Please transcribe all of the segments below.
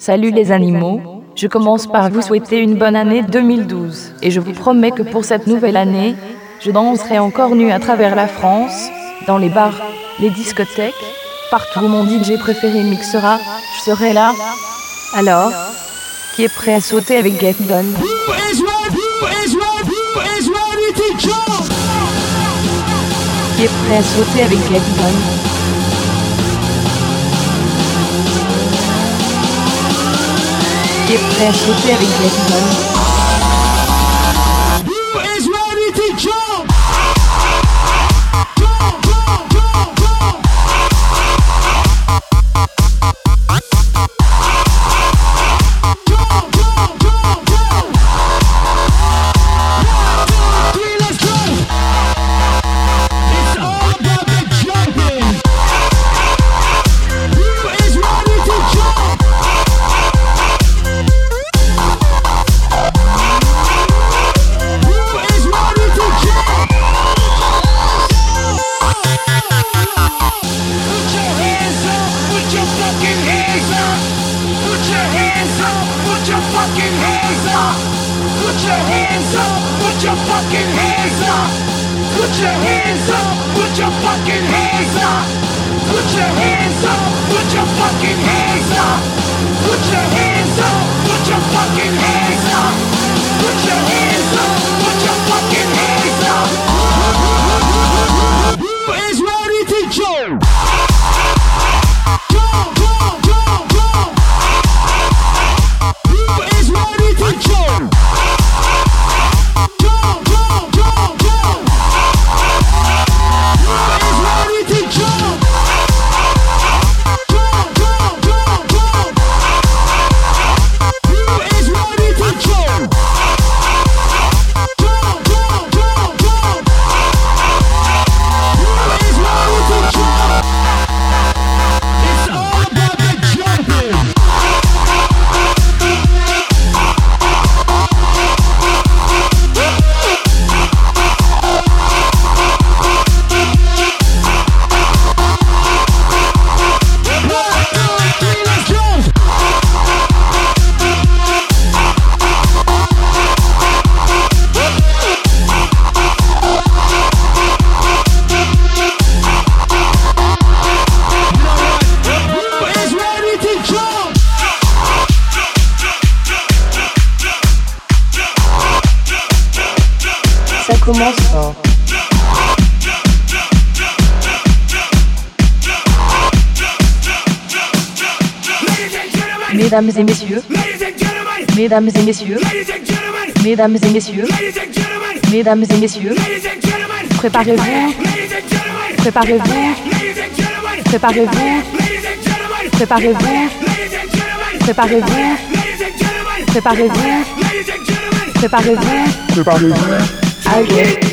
Salut les animaux, je commence par vous souhaiter une bonne année 2012 et je vous promets que pour cette nouvelle année, je danserai encore nu à travers la France, dans les bars, les discothèques, partout où mon DJ préféré mixera, je serai là. Alors, qui est prêt à sauter avec Get Done Qui est prêt à sauter avec Get Done J'étais prêt à sauter. Mesdames et messieurs, mesdames et messieurs, mesdames et messieurs, mesdames et messieurs, préparez-vous, préparez-vous, préparez-vous, préparez-vous, préparez-vous, préparez-vous, préparez-vous, préparez-vous,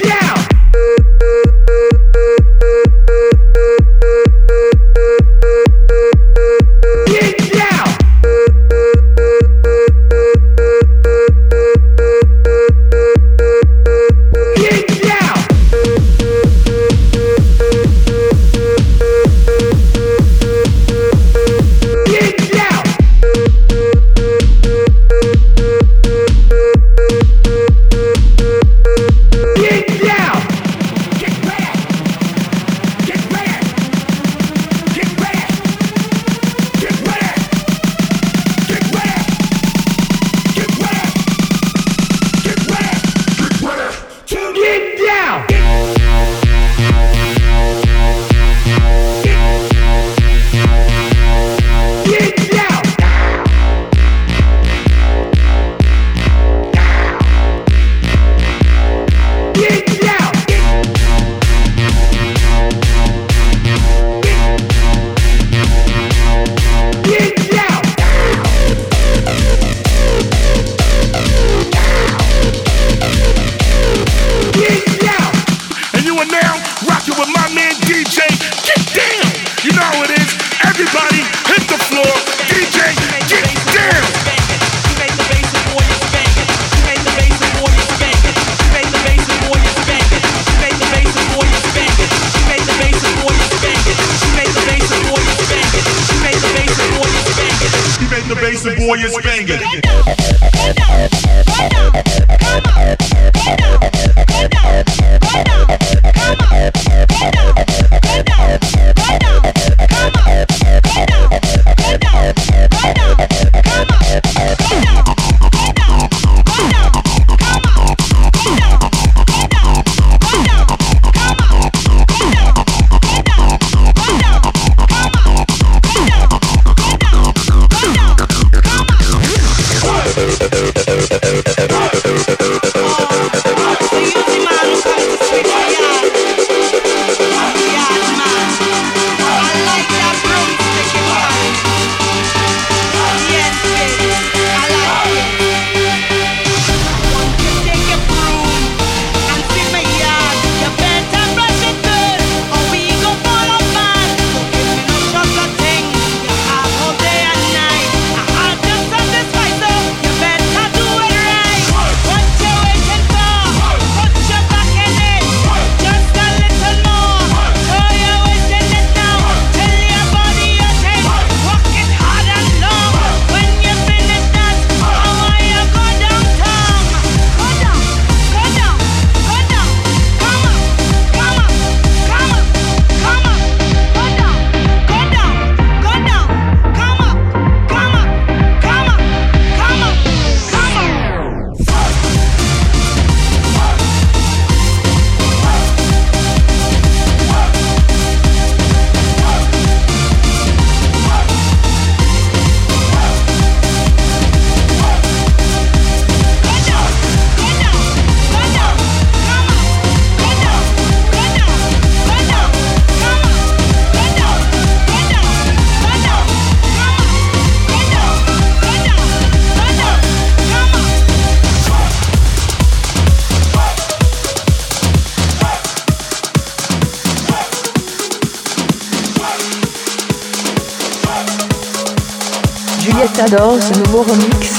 J'adore ce nouveau remix.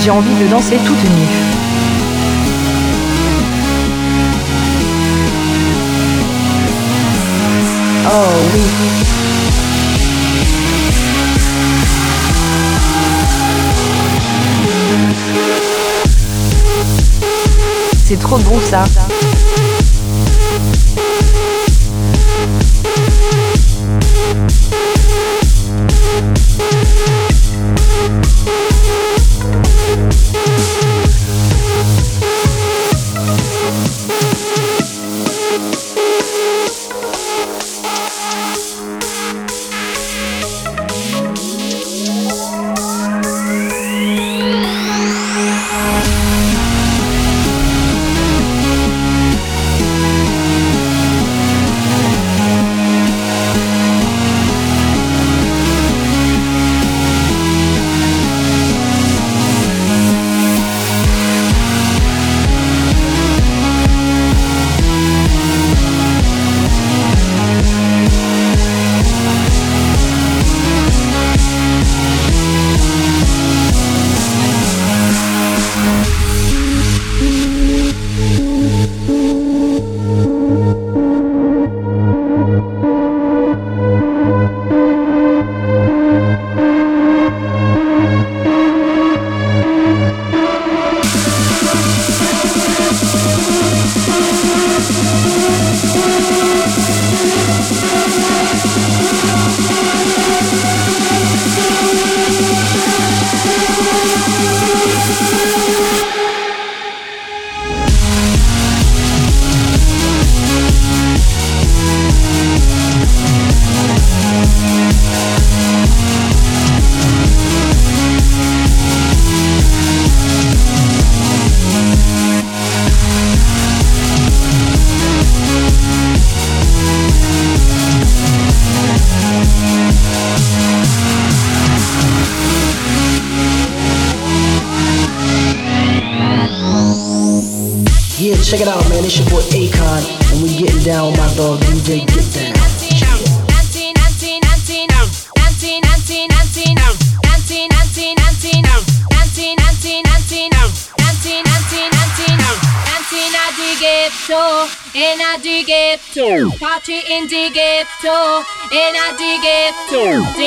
J'ai envie de danser toute nue. Oh oui. C'est trop bon ça. your boy Akon, and we getting down with my dog DJ Get Down. And I dig. Party in dig it too. And I dig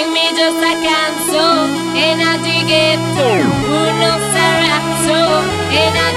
me just like I'm so. And I dig it too. So. And I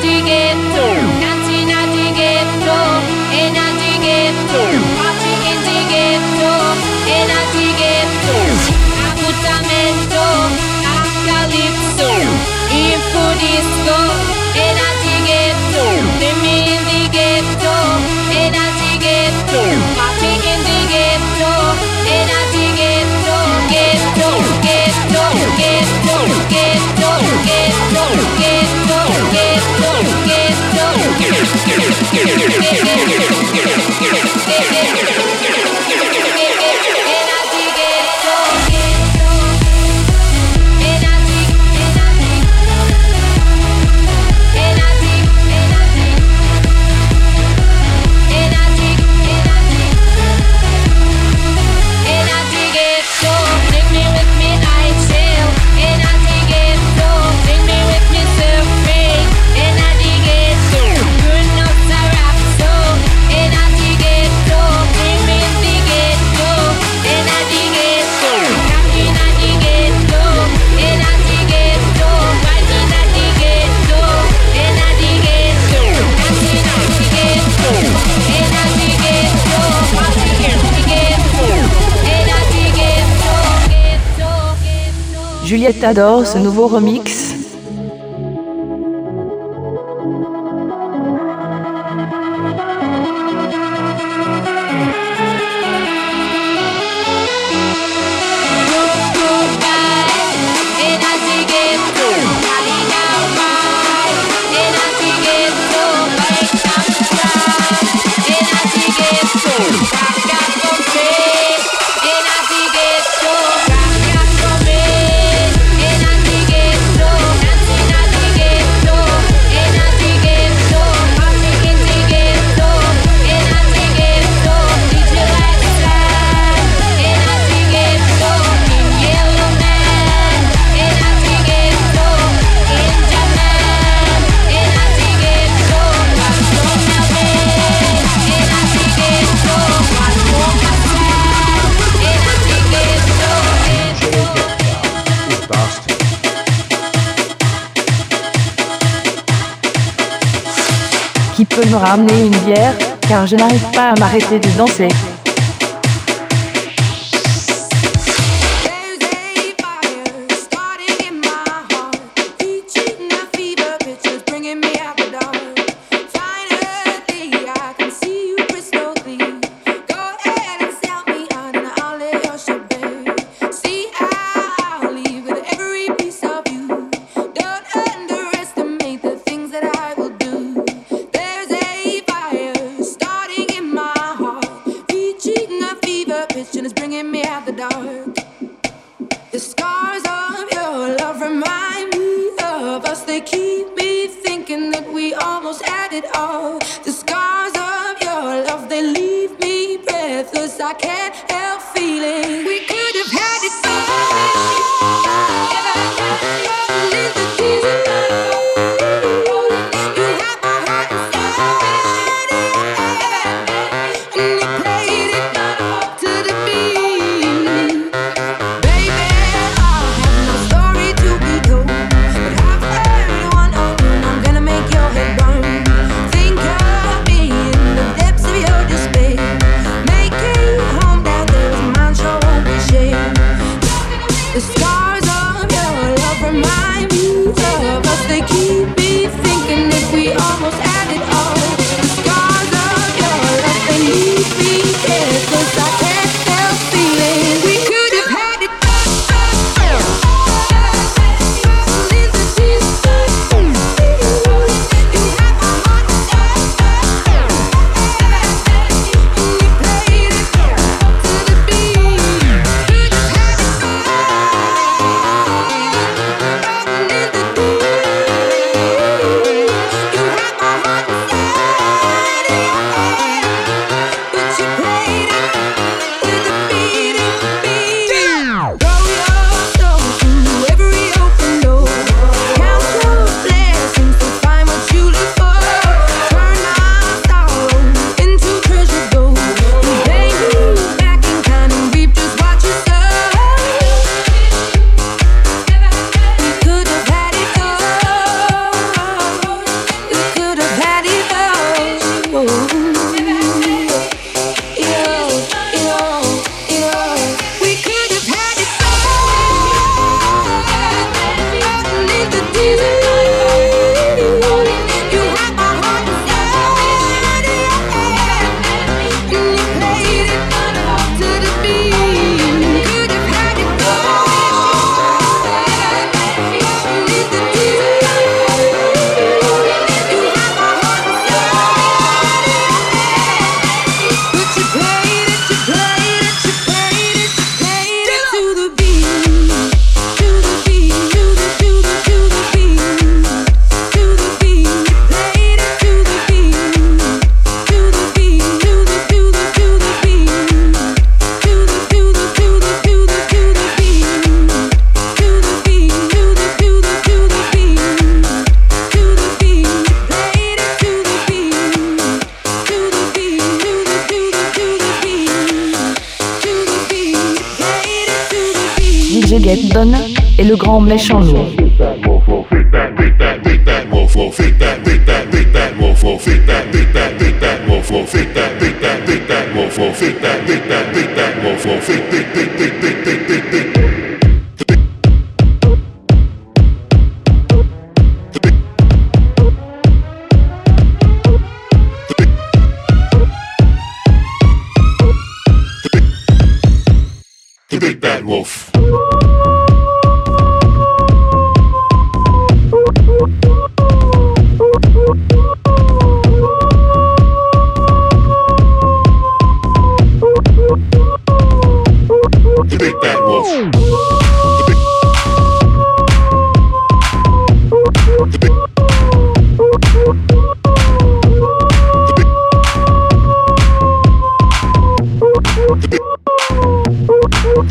Juliette adore ce nouveau remix. peux me ramener une bière car je n'arrive pas à m'arrêter de danser. Armageddon et le grand méchant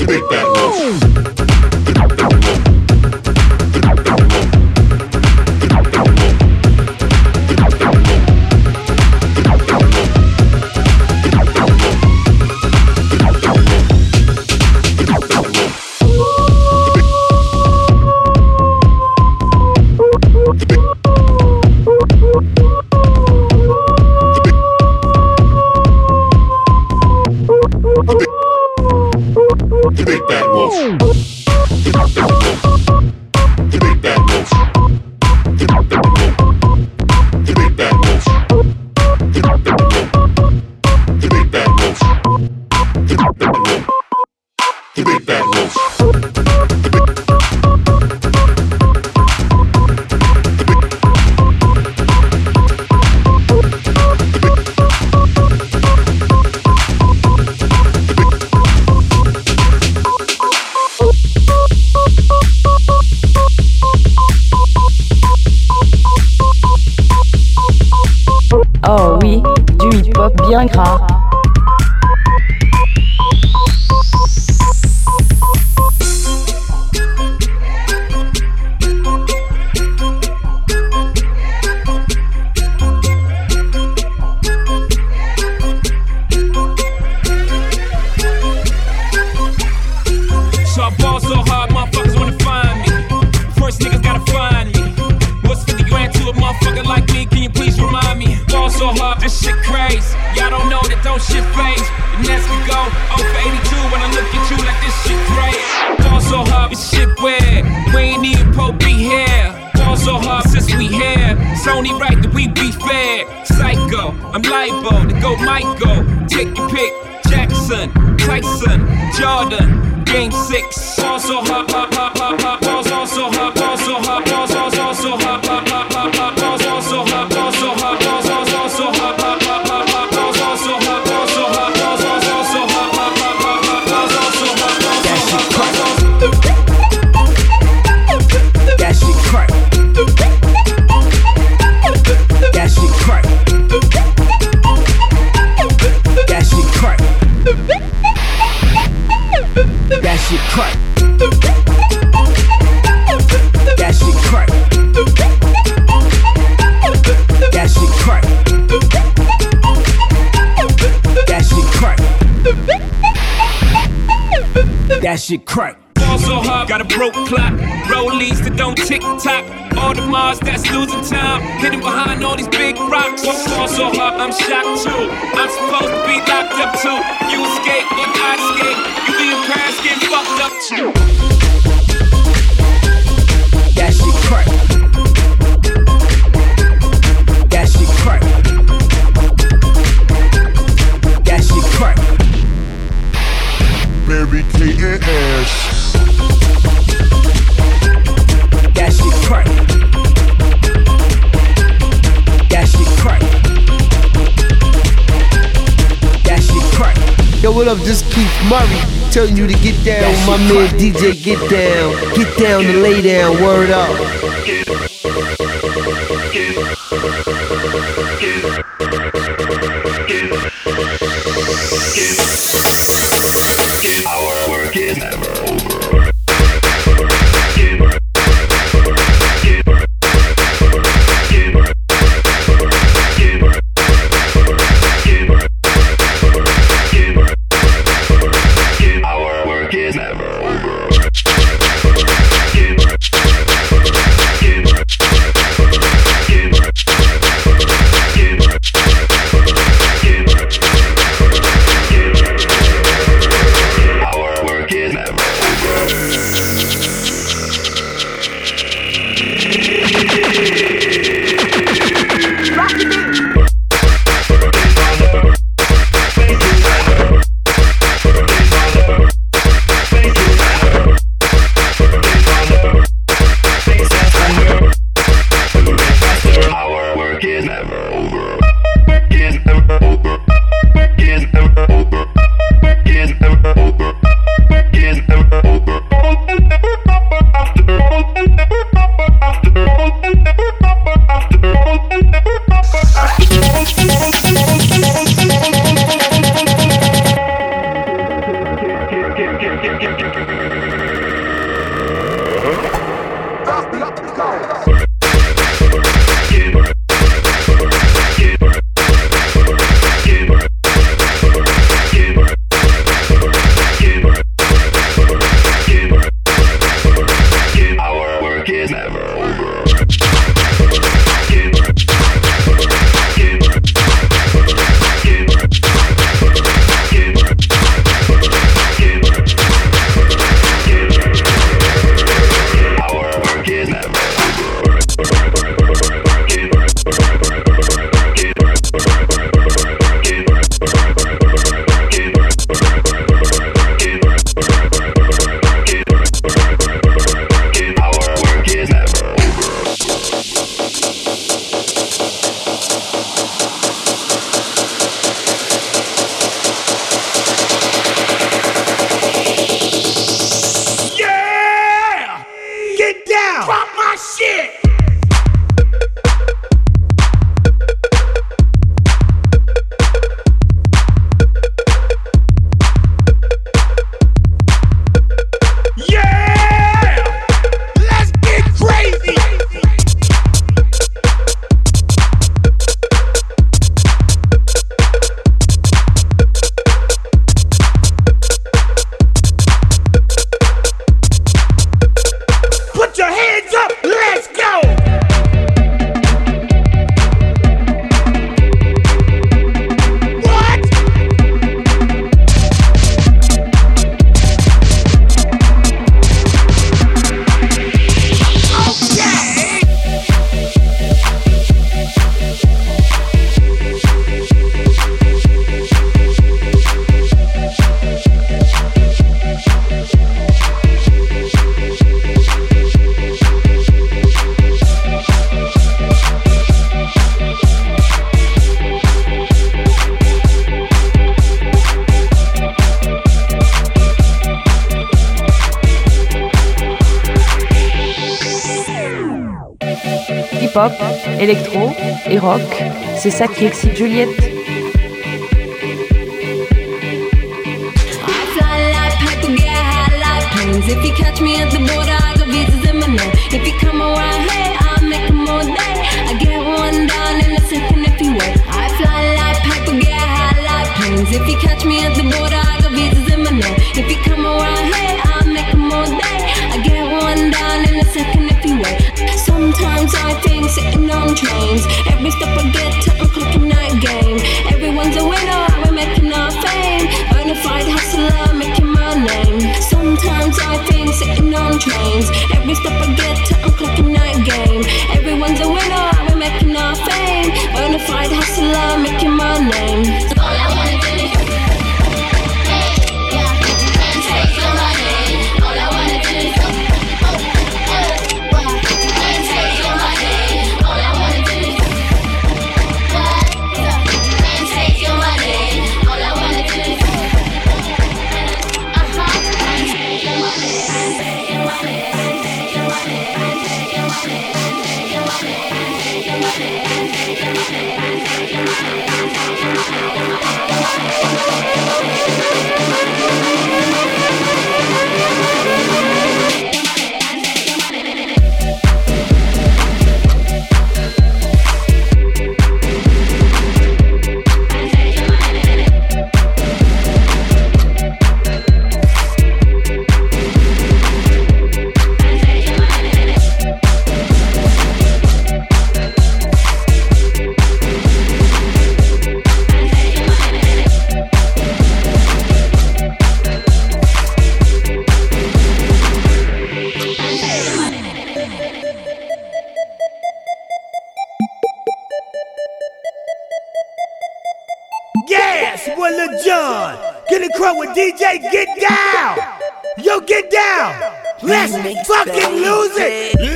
Big bad wolf. ย้ shit crack. Fall so hard, got a broke clock. Rollies that don't tick tock. All the Mars that's losing time. Hidden behind all these big rocks. Fall so hard, I'm shocked too. I'm supposed to be locked up too. You escape, but I escape. You be in Paris getting fucked up too. Murray telling you to get down my man DJ Get Down. Get down to lay down, word up. hip-hop, électro et rock, c'est ça qui excite Juliette. If you catch me at the border, I go visit Zimmerman. If you come around here, I'll make them all day. I get one down in a second if you wait. I fly like paper, get high like planes. If you catch me at the border, I go visit Zimmerman. If you come around here. Sometimes I think sitting on trains. Every step I get to, I'm clocking that game. Everyone's a winner, we're making our fame. Bonafide hustler, making my name. Sometimes I think sitting on trains. Every step I get to, I'm clocking that game. Everyone's a winner, we're making our fame. Bonafide hustler, making my name. DJ, get down! Yo, get down! Let's fucking lose it!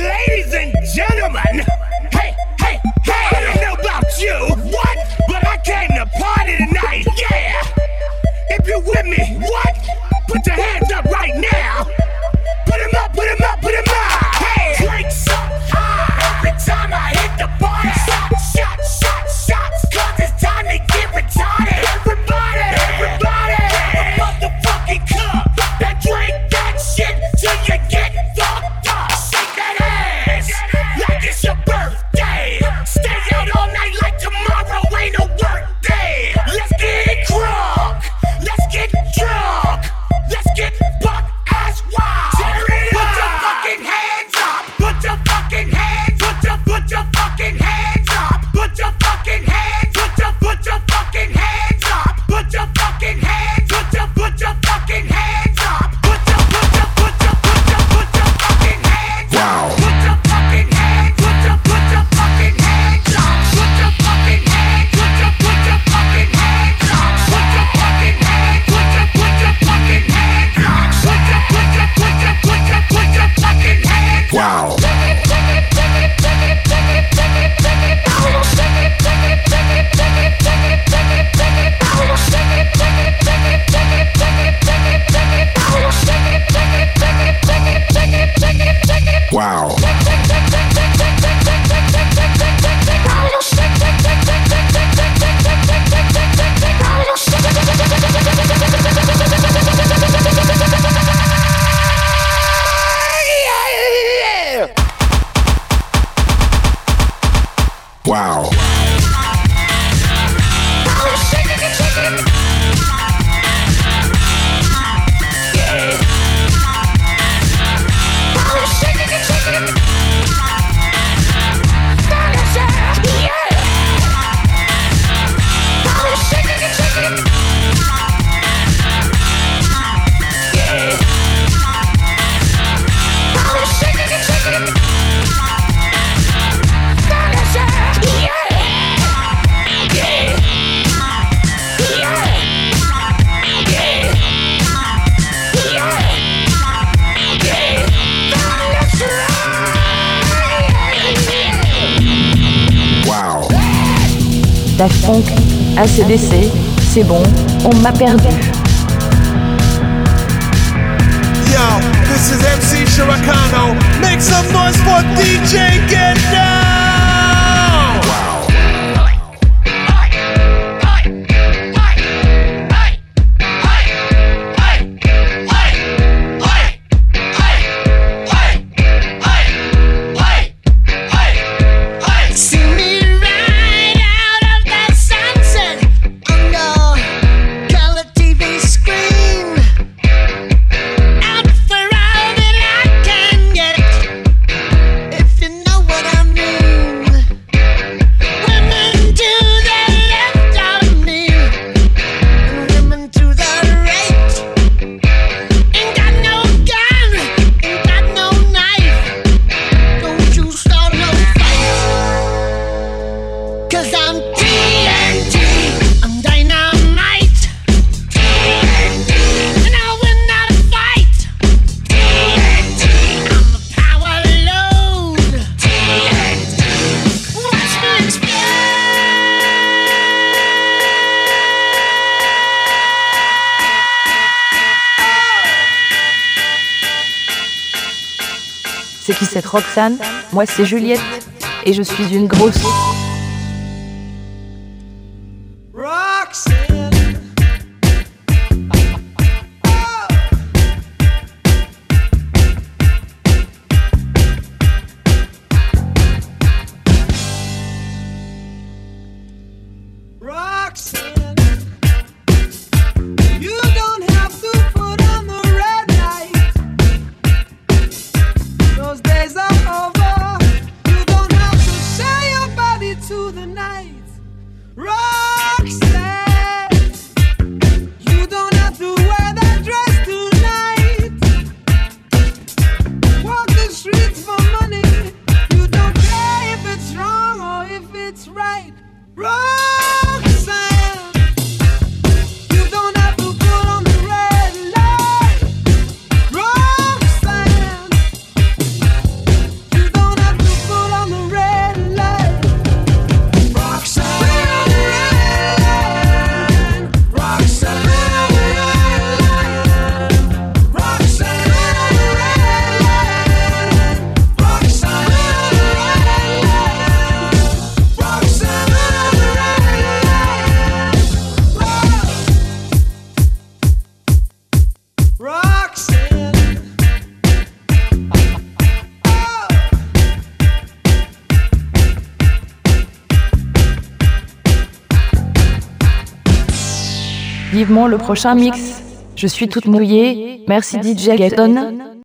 ce décès, c'est bon, on m'a perdu. Roxane Moi c'est Juliette et je suis une grosse. Le prochain mix. Je suis toute mouillée. Merci DJ Gaton.